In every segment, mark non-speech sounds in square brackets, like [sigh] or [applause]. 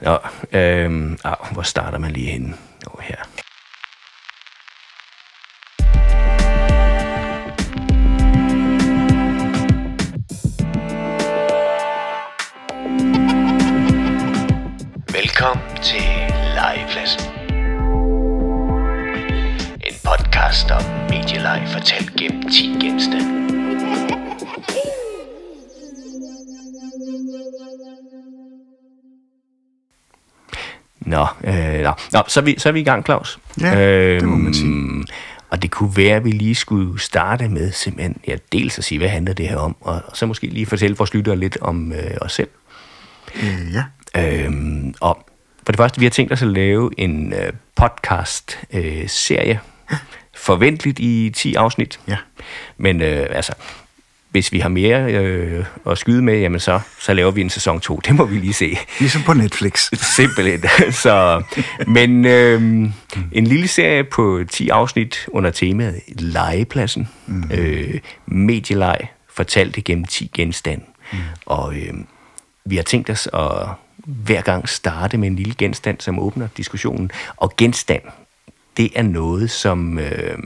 Nå, øhm, ah, hvor starter man lige henne? Jo, her. Nå. så, er vi, så er vi i gang, Claus. Ja, det må man sige. Og det kunne være, at vi lige skulle starte med simpelthen, ja, dels at sige, hvad handler det her om, og, og så måske lige fortælle vores lyttere lidt om øh, os selv. Øh, ja. Øhm, og for det første, vi har tænkt os at lave en øh, podcast-serie, øh, forventeligt i 10 afsnit. Ja. Men øh, altså, hvis vi har mere øh, at skyde med, jamen så, så laver vi en sæson 2. Det må vi lige se. Ligesom på Netflix. Simpelthen. [laughs] Så, men øh, en lille serie på 10 afsnit under temaet Legepladsen. Mm. Øh, medieleg fortalt igennem 10 genstande. Mm. Og øh, vi har tænkt os at hver gang starte med en lille genstand, som åbner diskussionen. Og genstand, det er noget, som, øh,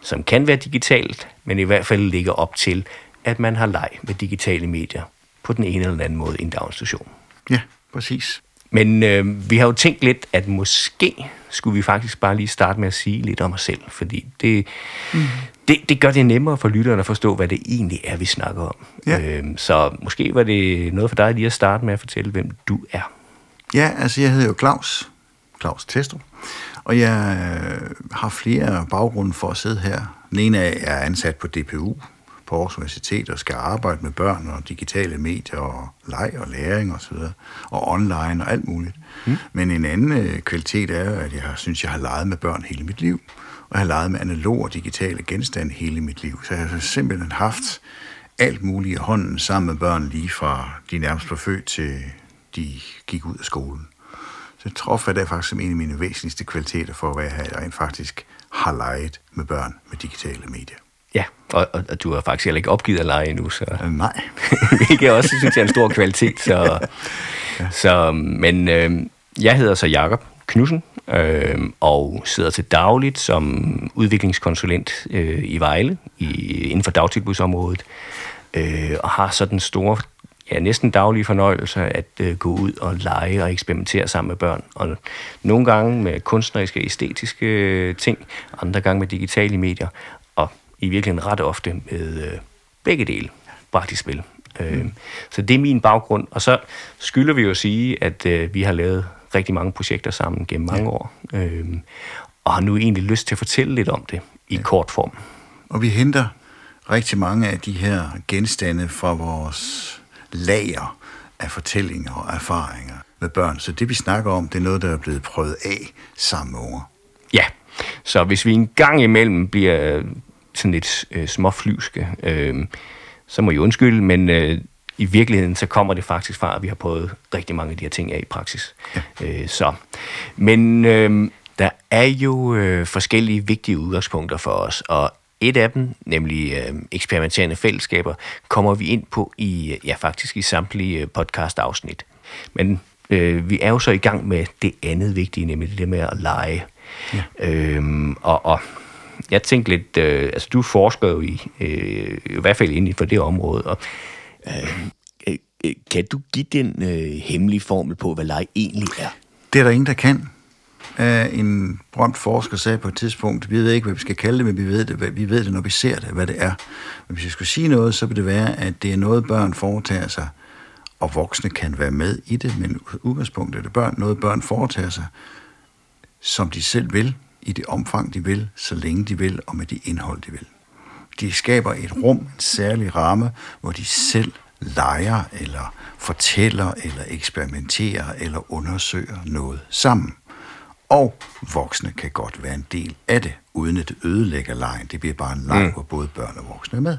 som kan være digitalt, men i hvert fald ligger op til, at man har leg med digitale medier på den ene eller den anden måde i en daginstitution. Ja, præcis. Men øh, vi har jo tænkt lidt, at måske skulle vi faktisk bare lige starte med at sige lidt om os selv, fordi det, mm. det, det gør det nemmere for lytterne at forstå, hvad det egentlig er, vi snakker om. Ja. Øh, så måske var det noget for dig lige at starte med at fortælle, hvem du er. Ja, altså jeg hedder jo Claus, Claus Testrup, og jeg øh, har flere baggrunde for at sidde her. Den ene er, jeg er ansat på DPU på Aarhus Universitet og skal arbejde med børn og digitale medier og leg og læring osv. Og, og online og alt muligt. Mm. Men en anden øh, kvalitet er, at jeg synes, jeg har leget med børn hele mit liv. Og jeg har leget med analog og digitale genstande hele mit liv. Så jeg har simpelthen haft alt muligt i hånden sammen med børn lige fra de nærmest var født til de gik ud af skolen. Så jeg tror, at det er faktisk som en af mine væsentligste kvaliteter for at være her, jeg rent faktisk har leget med børn med digitale medier. Ja, og, og, og du har faktisk heller ikke opgivet at lege endnu, så... Øh, nej. [laughs] Hvilket jeg også synes jeg er en stor kvalitet, så... [laughs] ja. så men øh, jeg hedder så Jakob Knudsen, øh, og sidder til dagligt som udviklingskonsulent øh, i Vejle, i, inden for dagtilbudsområdet, øh, og har så den store ja, næsten daglige fornøjelse at øh, gå ud og lege og eksperimentere sammen med børn. Og nogle gange med kunstneriske æstetiske øh, ting, andre gange med digitale medier, i virkeligheden ret ofte med øh, begge dele bragt i spil. Øh, mm. Så det er min baggrund. Og så skylder vi jo at sige, at øh, vi har lavet rigtig mange projekter sammen gennem mange ja. år, øh, og har nu egentlig lyst til at fortælle lidt om det i ja. kort form. Og vi henter rigtig mange af de her genstande fra vores lager af fortællinger og erfaringer med børn. Så det vi snakker om, det er noget, der er blevet prøvet af sammen med unger. Ja, så hvis vi en gang imellem bliver sådan lidt øh, småflyvske, øh, så må I undskylde, men øh, i virkeligheden så kommer det faktisk fra, at vi har prøvet rigtig mange af de her ting af i praksis. Ja. Øh, så. Men øh, der er jo øh, forskellige vigtige udgangspunkter for os, og et af dem, nemlig øh, eksperimenterende fællesskaber, kommer vi ind på i, ja faktisk i samtlige podcast-afsnit. Men øh, vi er jo så i gang med det andet vigtige, nemlig det med at lege. Ja. Øhm, og, og jeg tænkte lidt, øh, altså du forsker jo i, øh, i hvert fald inden for det område, og øh, øh, kan du give den øh, hemmelige formel på, hvad leg egentlig er? Det er der ingen, der kan. Uh, en berømt forsker sagde på et tidspunkt, vi ved ikke, hvad vi skal kalde det, men vi ved det, vi ved det, når vi ser det, hvad det er. Men hvis jeg skulle sige noget, så vil det være, at det er noget, børn foretager sig, og voksne kan være med i det, men udgangspunktet er det børn, noget børn foretager sig, som de selv vil, i det omfang, de vil, så længe de vil, og med det indhold, de vil. De skaber et rum, en særlig ramme, hvor de selv leger, eller fortæller, eller eksperimenterer, eller undersøger noget sammen. Og voksne kan godt være en del af det, uden at det ødelægger lejen. Det bliver bare en leg, mm. hvor både børn og voksne er med.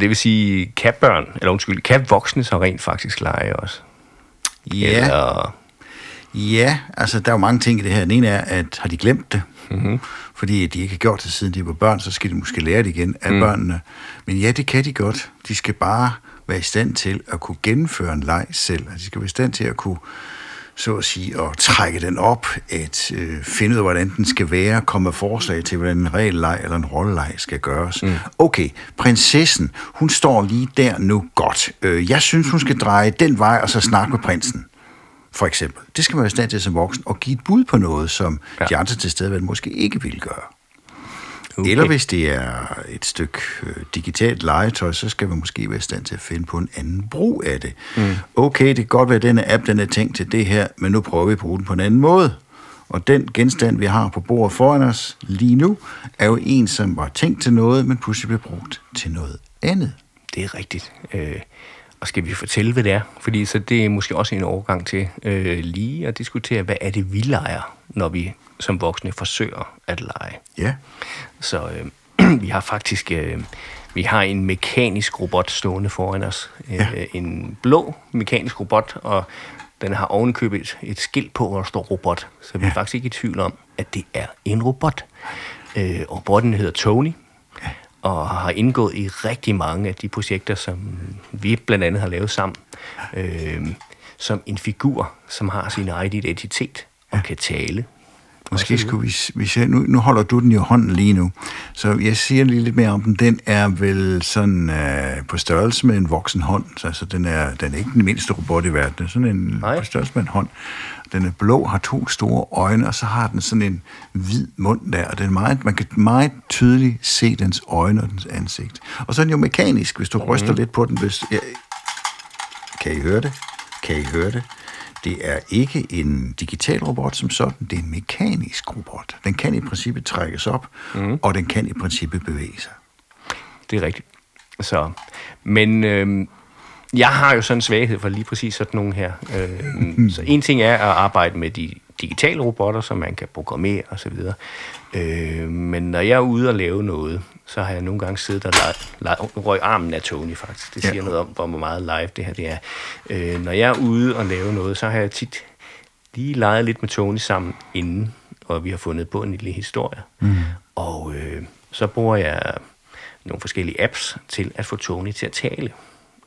Det vil sige, kan børn, eller undskyld, kan voksne så rent faktisk lege også? Ja. Eller... Ja, altså der er jo mange ting i det her. Den ene er, at har de glemt det? Mm-hmm. Fordi de ikke har gjort det siden de var børn, så skal de måske lære det igen af mm. børnene. Men ja, det kan de godt. De skal bare være i stand til at kunne gennemføre en leg selv. Altså, de skal være i stand til at kunne så at sige, at trække den op, at øh, finde ud af, hvordan den skal være, komme med forslag til, hvordan en regelleg eller en rolleleg skal gøres. Mm. Okay, prinsessen, hun står lige der nu godt. Øh, jeg synes, hun skal dreje den vej, og så snakke med prinsen for eksempel. Det skal man være i stand til som voksen, og give et bud på noget, som ja. de andre til stede måske ikke vil gøre. Okay. Eller hvis det er et stykke øh, digitalt legetøj, så skal man måske være i stand til at finde på en anden brug af det. Mm. Okay, det kan godt være, at denne app den er tænkt til det her, men nu prøver vi at bruge den på en anden måde. Og den genstand, vi har på bordet foran os lige nu, er jo en, som var tænkt til noget, men pludselig blev brugt til noget andet. Det er rigtigt. Øh, og skal vi fortælle, hvad det er? Fordi så det er måske også en overgang til øh, lige at diskutere, hvad er det, vi leger, når vi som voksne forsøger at lege. Ja. Så øh, [clears throat] vi har faktisk øh, vi har en mekanisk robot stående foran os. Øh, ja. Øh, en blå mekanisk robot, og den har ovenkøbet et, et skilt på, hvor der står robot. Så vi ja. er faktisk ikke i tvivl om, at det er en robot. Øh, robotten hedder Tony, og har indgået i rigtig mange af de projekter, som vi blandt andet har lavet sammen, øh, som en figur, som har sin egen identitet og ja. kan tale. Måske skulle vi, hvis jeg, nu, nu holder du den i hånden lige nu, så jeg siger lige lidt mere om den. Den er vel sådan øh, på størrelse med en voksen hånd, så altså den er, den er ikke den mindste robot i verden, den er sådan en Nej. på størrelse med en hånd. Den er blå, har to store øjne, og så har den sådan en hvid mund der, og den er meget, man kan meget tydeligt se dens øjne og dens ansigt. Og så er den jo mekanisk, hvis du mm. ryster lidt på den. Hvis, ja, kan I høre det? Kan I høre det? Det er ikke en digital robot som sådan, det er en mekanisk robot. Den kan i princippet trækkes op, mm. og den kan i princippet bevæge sig. Det er rigtigt. Så, men øh, jeg har jo sådan en svaghed for lige præcis sådan nogle her. Øh, så en ting er at arbejde med de digitale robotter, som man kan programmere osv. Øh, men når jeg er ude og lave noget, så har jeg nogle gange siddet og lege, røg armen af Tony faktisk. Det siger ja. noget om, hvor meget live det her det er. Øh, når jeg er ude og lave noget, så har jeg tit lige leget lidt med Tony sammen inden, og vi har fundet på en lille historie. Mm. Og øh, så bruger jeg nogle forskellige apps til at få Tony til at tale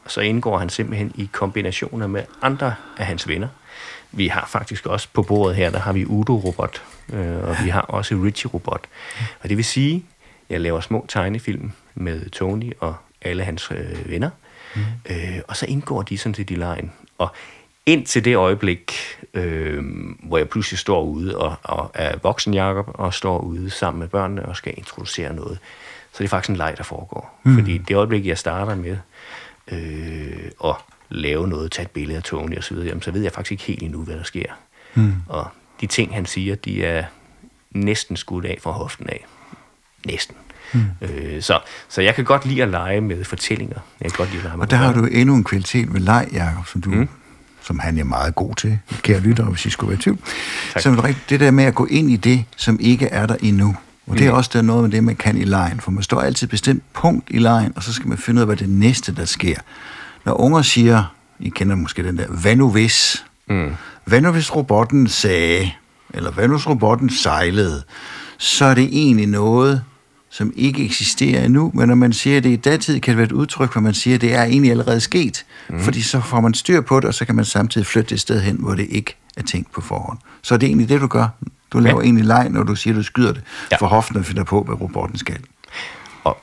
så indgår han simpelthen i kombinationer med andre af hans venner. Vi har faktisk også på bordet her, der har vi Udo-robot, øh, og vi har også Richie-robot. Og det vil sige, jeg laver små tegnefilm med Tony og alle hans øh, venner, mm. øh, og så indgår de sådan set i lejen. Og indtil det øjeblik, øh, hvor jeg pludselig står ude og, og er voksen Jacob og står ude sammen med børnene og skal introducere noget, så det er faktisk en leg, der foregår. Mm. Fordi det øjeblik, jeg starter med øh, og lave noget, tage et billede af Tony osv., jamen, så ved jeg faktisk ikke helt endnu, hvad der sker. Mm. Og de ting, han siger, de er næsten skudt af fra hoften af. Næsten. Mm. Øh, så, så jeg kan godt lide at lege med fortællinger. Jeg kan godt lide at lege med og der har du endnu en kvalitet ved leg, Jacob, som du mm. som han er meget god til, kære lytter, hvis I skulle være i tvivl. Så det der med at gå ind i det, som ikke er der endnu. Og det er mm. også der noget med det, man kan i lejen, for man står altid et bestemt punkt i lejen, og så skal man finde ud af, hvad det næste, der sker. Når unger siger, I kender måske den der, hvad nu hvis? Mm. Hvad nu hvis robotten sagde, eller hvad nu hvis robotten sejlede? Så er det egentlig noget, som ikke eksisterer endnu, men når man siger det i datid, kan det være et udtryk, hvor man siger, at det er egentlig allerede sket, mm. fordi så får man styr på det, og så kan man samtidig flytte det sted hen, hvor det ikke er tænkt på forhånd. Så er det egentlig det, du gør, du laver ja. egentlig leg, når du siger, du skyder det, ja. for hoften og finder på, hvad robotten skal. Og,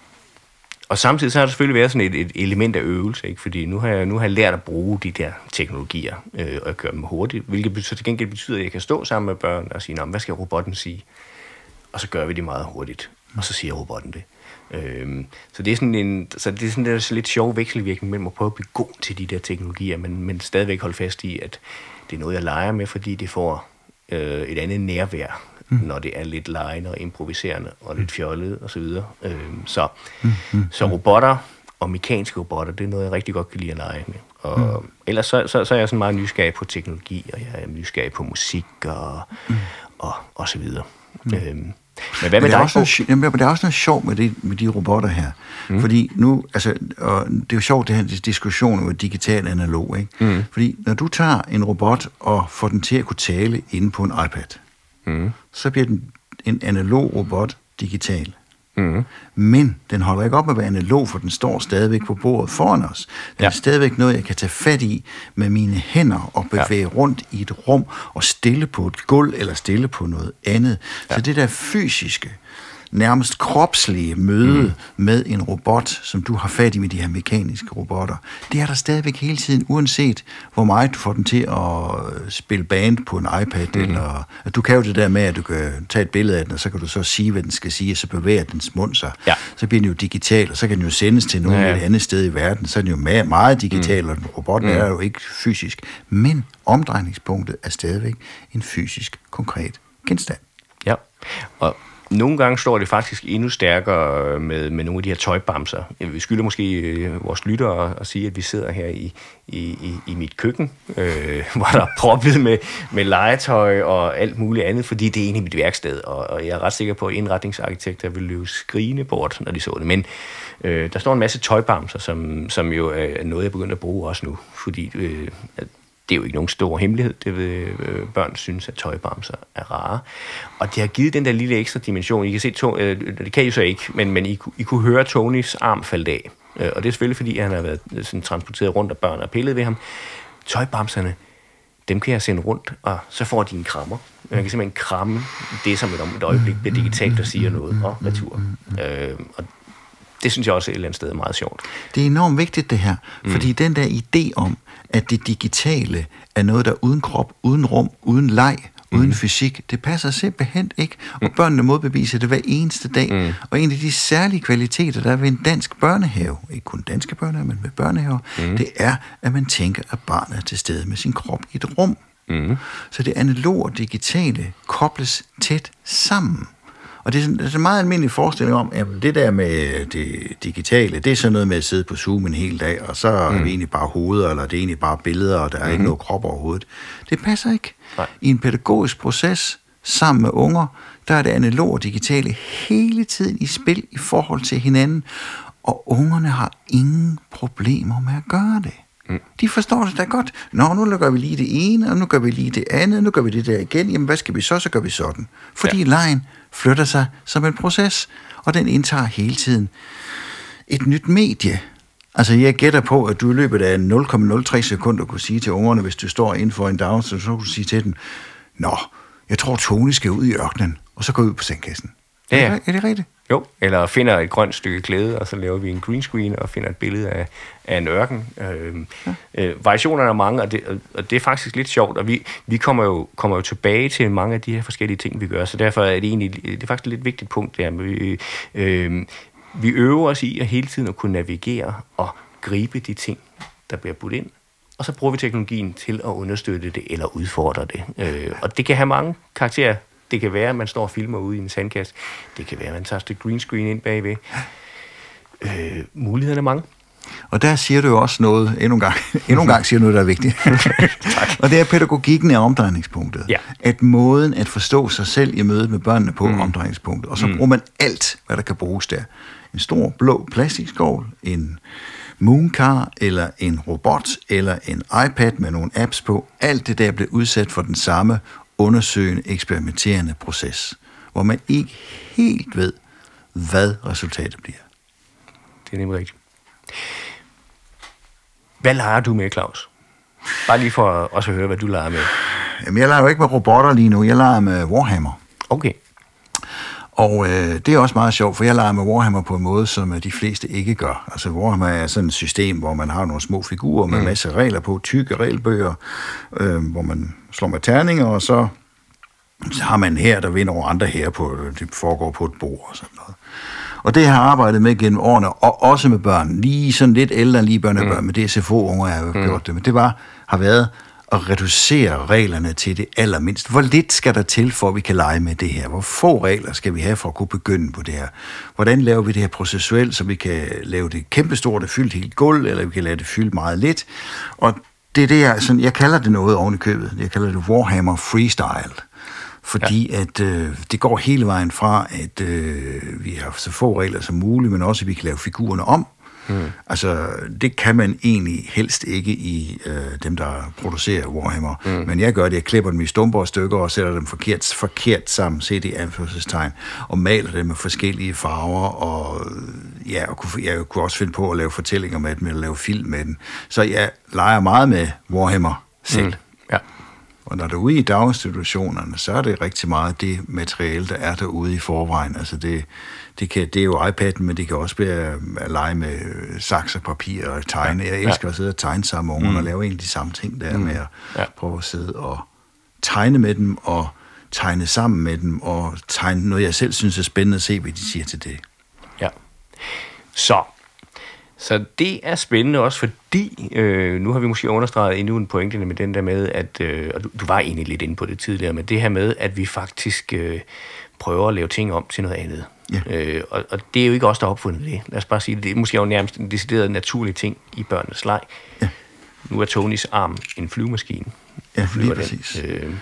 og samtidig så har der selvfølgelig været sådan et, et element af øvelse, ikke? fordi nu har, jeg, nu har jeg lært at bruge de der teknologier øh, og gøre dem hurtigt, hvilket så til gengæld betyder, at jeg kan stå sammen med børn og sige, hvad skal robotten sige? Og så gør vi det meget hurtigt, og så siger robotten det. Øhm, så det er sådan en, så det er sådan der lidt sjov vekselvirkning mellem at prøve at blive god til de der teknologier, men, men stadigvæk holde fast i, at det er noget, jeg leger med, fordi det får øh, et andet nærvær, mm. når det er lidt lejende og improviserende og lidt fjollet osv. Så, øh, så, mm. Mm. så robotter og mekaniske robotter, det er noget, jeg rigtig godt kan lide at lege med. Og mm. ellers så, så, så er jeg sådan meget nysgerrig på teknologi, og jeg er nysgerrig på musik og, mm. og, og så videre. Mm. Øhm, Men hvad med men der, er også noget, jamen, men der er også noget sjovt med, det, med de robotter her. Mm. Fordi nu, altså, og det er jo sjovt, det her diskussion om digital og analog, ikke? Mm. Fordi når du tager en robot og får den til at kunne tale inde på en iPad, mm. så bliver den en analog robot digital. Mm. Men den holder ikke op med at være analog, for den står stadigvæk på bordet foran os. Den ja. er stadigvæk noget, jeg kan tage fat i med mine hænder og bevæge ja. rundt i et rum og stille på et gulv eller stille på noget andet. Ja. Så det der fysiske, nærmest kropslige møde mm. med en robot, som du har fat i med de her mekaniske robotter, det er der stadigvæk hele tiden, uanset hvor meget du får den til at spille band på en iPad, mm. eller at du kan jo det der med, at du kan tage et billede af den, og så kan du så sige, hvad den skal sige, og så bevæger dens mund sig. Ja. Så bliver den jo digital, og så kan den jo sendes til nogen ja, ja. et andet sted i verden, så er den jo meget, meget digital, mm. og robotten mm. er jo ikke fysisk. Men omdrejningspunktet er stadigvæk en fysisk, konkret genstand. Ja, og nogle gange står det faktisk endnu stærkere øh, med, med nogle af de her tøjbamser. Vi skylder måske øh, vores lyttere at sige, at vi sidder her i, i, i, i mit køkken, øh, [laughs] hvor der er proppet med, med legetøj og alt muligt andet, fordi det er egentlig mit værksted, og, og jeg er ret sikker på, at indretningsarkitekter vil løbe skrigende bort, når de så det. Men øh, der står en masse tøjbamser, som, som jo er noget, jeg begynder at bruge også nu, fordi øh, det er jo ikke nogen stor hemmelighed. Det vil øh, børn synes, at tøjbamser er rare. Og det har givet den der lille ekstra dimension. I kan se, to, øh, det kan I så ikke, men, men I, I kunne høre Tonys arm falde af. Øh, og det er selvfølgelig, fordi han har været sådan, transporteret rundt, og børn og pillet ved ham. Tøjbamserne, dem kan jeg sende rundt, og så får de en krammer. Man kan simpelthen kramme det, som et, et øjeblik bliver digitalt og siger noget, og retur. Øh, og det synes jeg også et eller andet sted er meget sjovt. Det er enormt vigtigt det her, mm. fordi den der idé om, at det digitale er noget, der er uden krop, uden rum, uden leg, uden mm. fysik. Det passer simpelthen ikke, og mm. børnene modbeviser det hver eneste dag. Mm. Og en af de særlige kvaliteter, der er ved en dansk børnehave, ikke kun danske børnehaver, men ved børnehaver, mm. det er, at man tænker, at barnet er til stede med sin krop i et rum. Mm. Så det analoge og digitale kobles tæt sammen. Og det er, sådan, det er en meget almindelig forestilling om, at det der med det digitale, det er sådan noget med at sidde på Zoom en hel dag, og så mm. er vi egentlig bare hoveder, eller det er egentlig bare billeder, og der er mm-hmm. ikke noget krop overhovedet. Det passer ikke. Nej. I en pædagogisk proces, sammen med unger, der er det analog og digitale hele tiden i spil i forhold til hinanden, og ungerne har ingen problemer med at gøre det. Mm. De forstår det da godt. Nå, nu gør vi lige det ene, og nu gør vi lige det andet, nu gør vi det der igen. Jamen, hvad skal vi så? Så gør vi sådan. Fordi ja. lejen flytter sig som en proces, og den indtager hele tiden et nyt medie. Altså, jeg gætter på, at du i løbet af 0,03 sekunder kunne sige til ungerne, hvis du står inden for en dag, så kunne du sige til dem, Nå, jeg tror, Tony skal ud i ørkenen, og så går ud på sengkassen. Ja. Er, det, er det rigtigt? Jo, eller finder et grønt stykke klæde, og så laver vi en green screen og finder et billede af, af en ørken. Øh, ja. øh, variationerne er mange, og det, og det er faktisk lidt sjovt, og vi, vi kommer, jo, kommer jo tilbage til mange af de her forskellige ting, vi gør, så derfor er det egentlig det er faktisk et lidt vigtigt punkt der. Vi, øh, vi øver os i at hele tiden at kunne navigere og gribe de ting, der bliver budt ind, og så bruger vi teknologien til at understøtte det eller udfordre det. Øh, og det kan have mange karakterer. Det kan være, at man står og filmer ude i en sandkasse. Det kan være, at man tager et green screen ind bagved. Øh, mulighederne er mange. Og der siger du jo også noget, endnu en gang, [laughs] endnu en gang siger du noget, der er vigtigt. [laughs] og det er pædagogikken er omdrejningspunktet. Ja. At måden at forstå sig selv i mødet med børnene på mm. omdrejningspunktet. Og så mm. bruger man alt, hvad der kan bruges der. En stor blå plastikskål, en Mooncar, eller en robot, eller en iPad med nogle apps på. Alt det der bliver udsat for den samme undersøgende, eksperimenterende proces, hvor man ikke helt ved, hvad resultatet bliver. Det er nemlig rigtigt. Hvad leger du med, Claus? Bare lige for også at høre, hvad du leger med. Jamen, jeg leger jo ikke med robotter lige nu. Jeg leger med Warhammer. Okay. Og øh, det er også meget sjovt, for jeg leger med Warhammer på en måde, som øh, de fleste ikke gør. Altså Warhammer er sådan et system, hvor man har nogle små figurer med mm. masser af regler på, tykke regelbøger, øh, hvor man slår med terninger, og så, så har man her, der vinder over andre her, på, det foregår på et bord og sådan noget. Og det har jeg arbejdet med gennem årene, og også med børn. Lige sådan lidt ældre lige børn og mm. børn, med det SFO-unger, jeg har mm. gjort det. Men det var, har været at reducere reglerne til det allermindst. Hvor lidt skal der til, for at vi kan lege med det her? Hvor få regler skal vi have for at kunne begynde på det her? Hvordan laver vi det her processuelt, så vi kan lave det kæmpestort og fyldt helt gulv, eller vi kan lade det fylde meget lidt? Og det er det, jeg, sådan, jeg kalder det noget oven i købet. Jeg kalder det Warhammer Freestyle Fordi ja. at øh, det går hele vejen fra, at øh, vi har så få regler som muligt, men også at vi kan lave figurerne om. Mm. Altså, det kan man egentlig helst ikke i øh, dem, der producerer Warhammer. Mm. Men jeg gør det, jeg klipper dem i stumper og stykker og sætter dem forkert, forkert sammen, set i anførselstegn, og maler dem med forskellige farver, og ja, og kunne, jeg kunne også finde på at lave fortællinger med dem, eller lave film med dem. Så jeg leger meget med Warhammer selv. Mm. Og når du er ude i daginstitutionerne, så er det rigtig meget det materiale, der er derude i forvejen. Altså det, det, kan, det er jo iPad'en, men det kan også være at lege med saks og papir og tegne. Jeg elsker ja. at sidde og tegne sammen med ungerne mm. og lave en af de samme ting der mm. med at ja. prøve at sidde og tegne med dem og tegne sammen med dem og tegne noget, jeg selv synes er spændende at se, hvad de siger til det. Ja. Så så det er spændende også, fordi øh, nu har vi måske understreget endnu en pointe med den der med, at, øh, og du, du var egentlig lidt inde på det tidligere, men det her med, at vi faktisk øh, prøver at lave ting om til noget andet. Ja. Øh, og, og det er jo ikke os, der har opfundet det. Lad os bare sige, det er måske jo nærmest en decideret naturlig ting i børnenes leg. Ja. Nu er Tonys arm en flyvemaskine. Ja, lige præcis. Den, øh,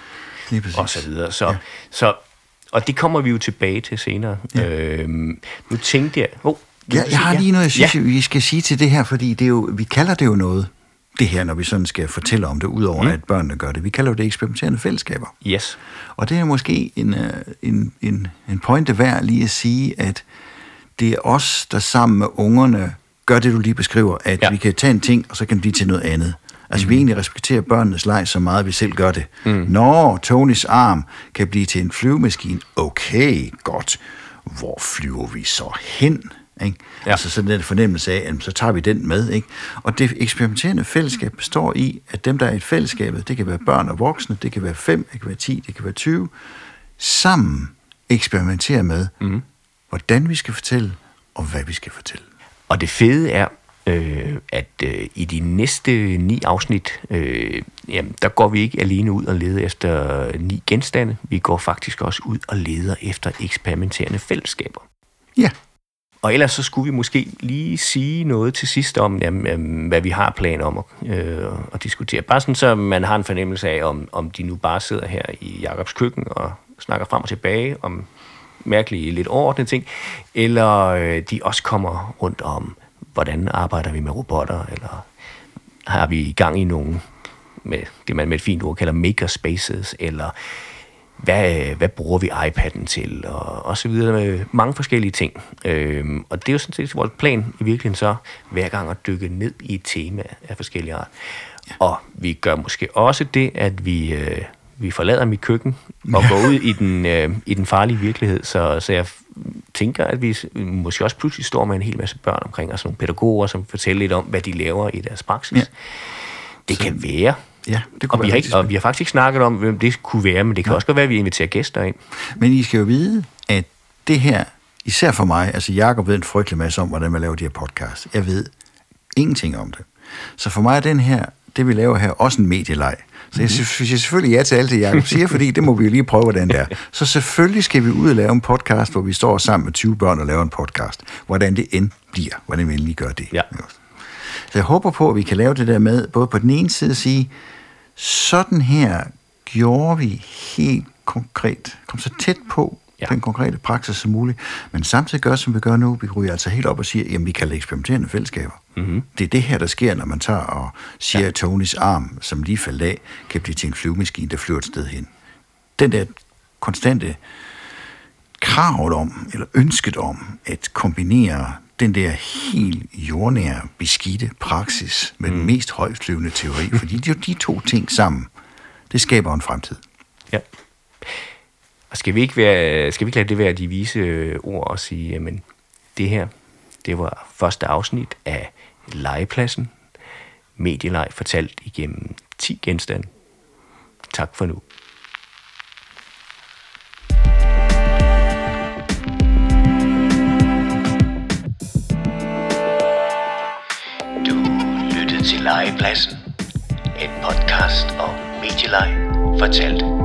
lige præcis. Og så videre. Så, ja. så, og det kommer vi jo tilbage til senere. Ja. Øh, nu tænkte jeg... Oh, Ja, jeg har lige noget, jeg synes, ja. vi skal sige til det her, fordi det er jo, vi kalder det jo noget, det her, når vi sådan skal fortælle om det, udover mm. at børnene gør det. Vi kalder det eksperimenterende fællesskaber. Yes. Og det er måske en, øh, en, en, en pointe værd lige at sige, at det er os, der sammen med ungerne gør det, du lige beskriver, at ja. vi kan tage en ting, og så kan det blive til noget andet. Altså, mm. vi egentlig respekterer børnenes leg så meget, at vi selv gør det. Mm. Når Tonys arm kan blive til en flyvemaskine, okay, godt. Hvor flyver vi så hen? Ikke? Ja. Altså sådan den fornemmelse af, at så tager vi den med. Ikke? Og det eksperimenterende fællesskab består i, at dem, der er i fællesskabet, det kan være børn og voksne, det kan være 5, det kan være 10, det kan være 20, sammen eksperimenterer med, mm. hvordan vi skal fortælle, og hvad vi skal fortælle. Og det fede er, øh, at øh, i de næste ni afsnit, øh, jamen, der går vi ikke alene ud og leder efter ni genstande. Vi går faktisk også ud og leder efter eksperimenterende fællesskaber. Ja. Og ellers så skulle vi måske lige sige noget til sidst om, jamen, hvad vi har planer om at, øh, at diskutere. Bare sådan, så man har en fornemmelse af, om, om de nu bare sidder her i Jakobs køkken og snakker frem og tilbage om mærkelige, lidt overordnede ting, eller øh, de også kommer rundt om, hvordan arbejder vi med robotter, eller har vi i gang i nogen med det man med et fint ord kalder makerspaces, eller hvad, hvad bruger vi iPad'en til, og, og så videre med mange forskellige ting. Øhm, og det er jo sådan set vores plan i virkeligheden så, hver gang at dykke ned i et tema af forskellige art. Ja. Og vi gør måske også det, at vi, øh, vi forlader mit køkken og går ud i den, øh, i den farlige virkelighed. Så, så jeg tænker, at vi måske også pludselig står med en hel masse børn omkring os, nogle pædagoger, som fortæller lidt om, hvad de laver i deres praksis. Ja. Det så, kan være, Ja, det kunne og, vi har ikke, og vi har faktisk ikke snakket om, hvem det kunne være, men det kan ja. også godt være, at vi inviterer gæster ind. Men I skal jo vide, at det her, især for mig, altså Jacob ved en frygtelig masse om, hvordan man laver de her podcast. Jeg ved ingenting om det. Så for mig er den her, det vi laver her, også en medieleg. Så jeg siger selvfølgelig ja til alt det, Jacob siger, fordi det må vi jo lige prøve, hvordan det er. [laughs] Så selvfølgelig skal vi ud og lave en podcast, hvor vi står sammen med 20 børn og laver en podcast. Hvordan det end bliver, hvordan vi endelig gør det. Ja. Så jeg håber på, at vi kan lave det der med, både på den ene side at sige, sådan her gjorde vi helt konkret, kom så tæt på ja. den konkrete praksis som muligt, men samtidig gør, som vi gør nu, vi ryger altså helt op og siger, jamen vi kalder det eksperimenterende fællesskaber. Mm-hmm. Det er det her, der sker, når man tager og siger, ja. at Tonys arm, som lige faldt af, kan blive til en flyvemaskine, der flyver et sted hen. Den der konstante kravet om, eller ønsket om, at kombinere den der helt jordnære, beskidte praksis med mm. den mest højflyvende teori, fordi det er jo de to ting sammen, det skaber en fremtid. Ja. Og skal vi ikke, være, skal vi ikke lade det være de vise øh, ord og sige, jamen, det her, det var første afsnit af legepladsen, medieleg fortalt igennem 10 genstande. Tak for nu. Madsen. En podcast om medieleje fortalt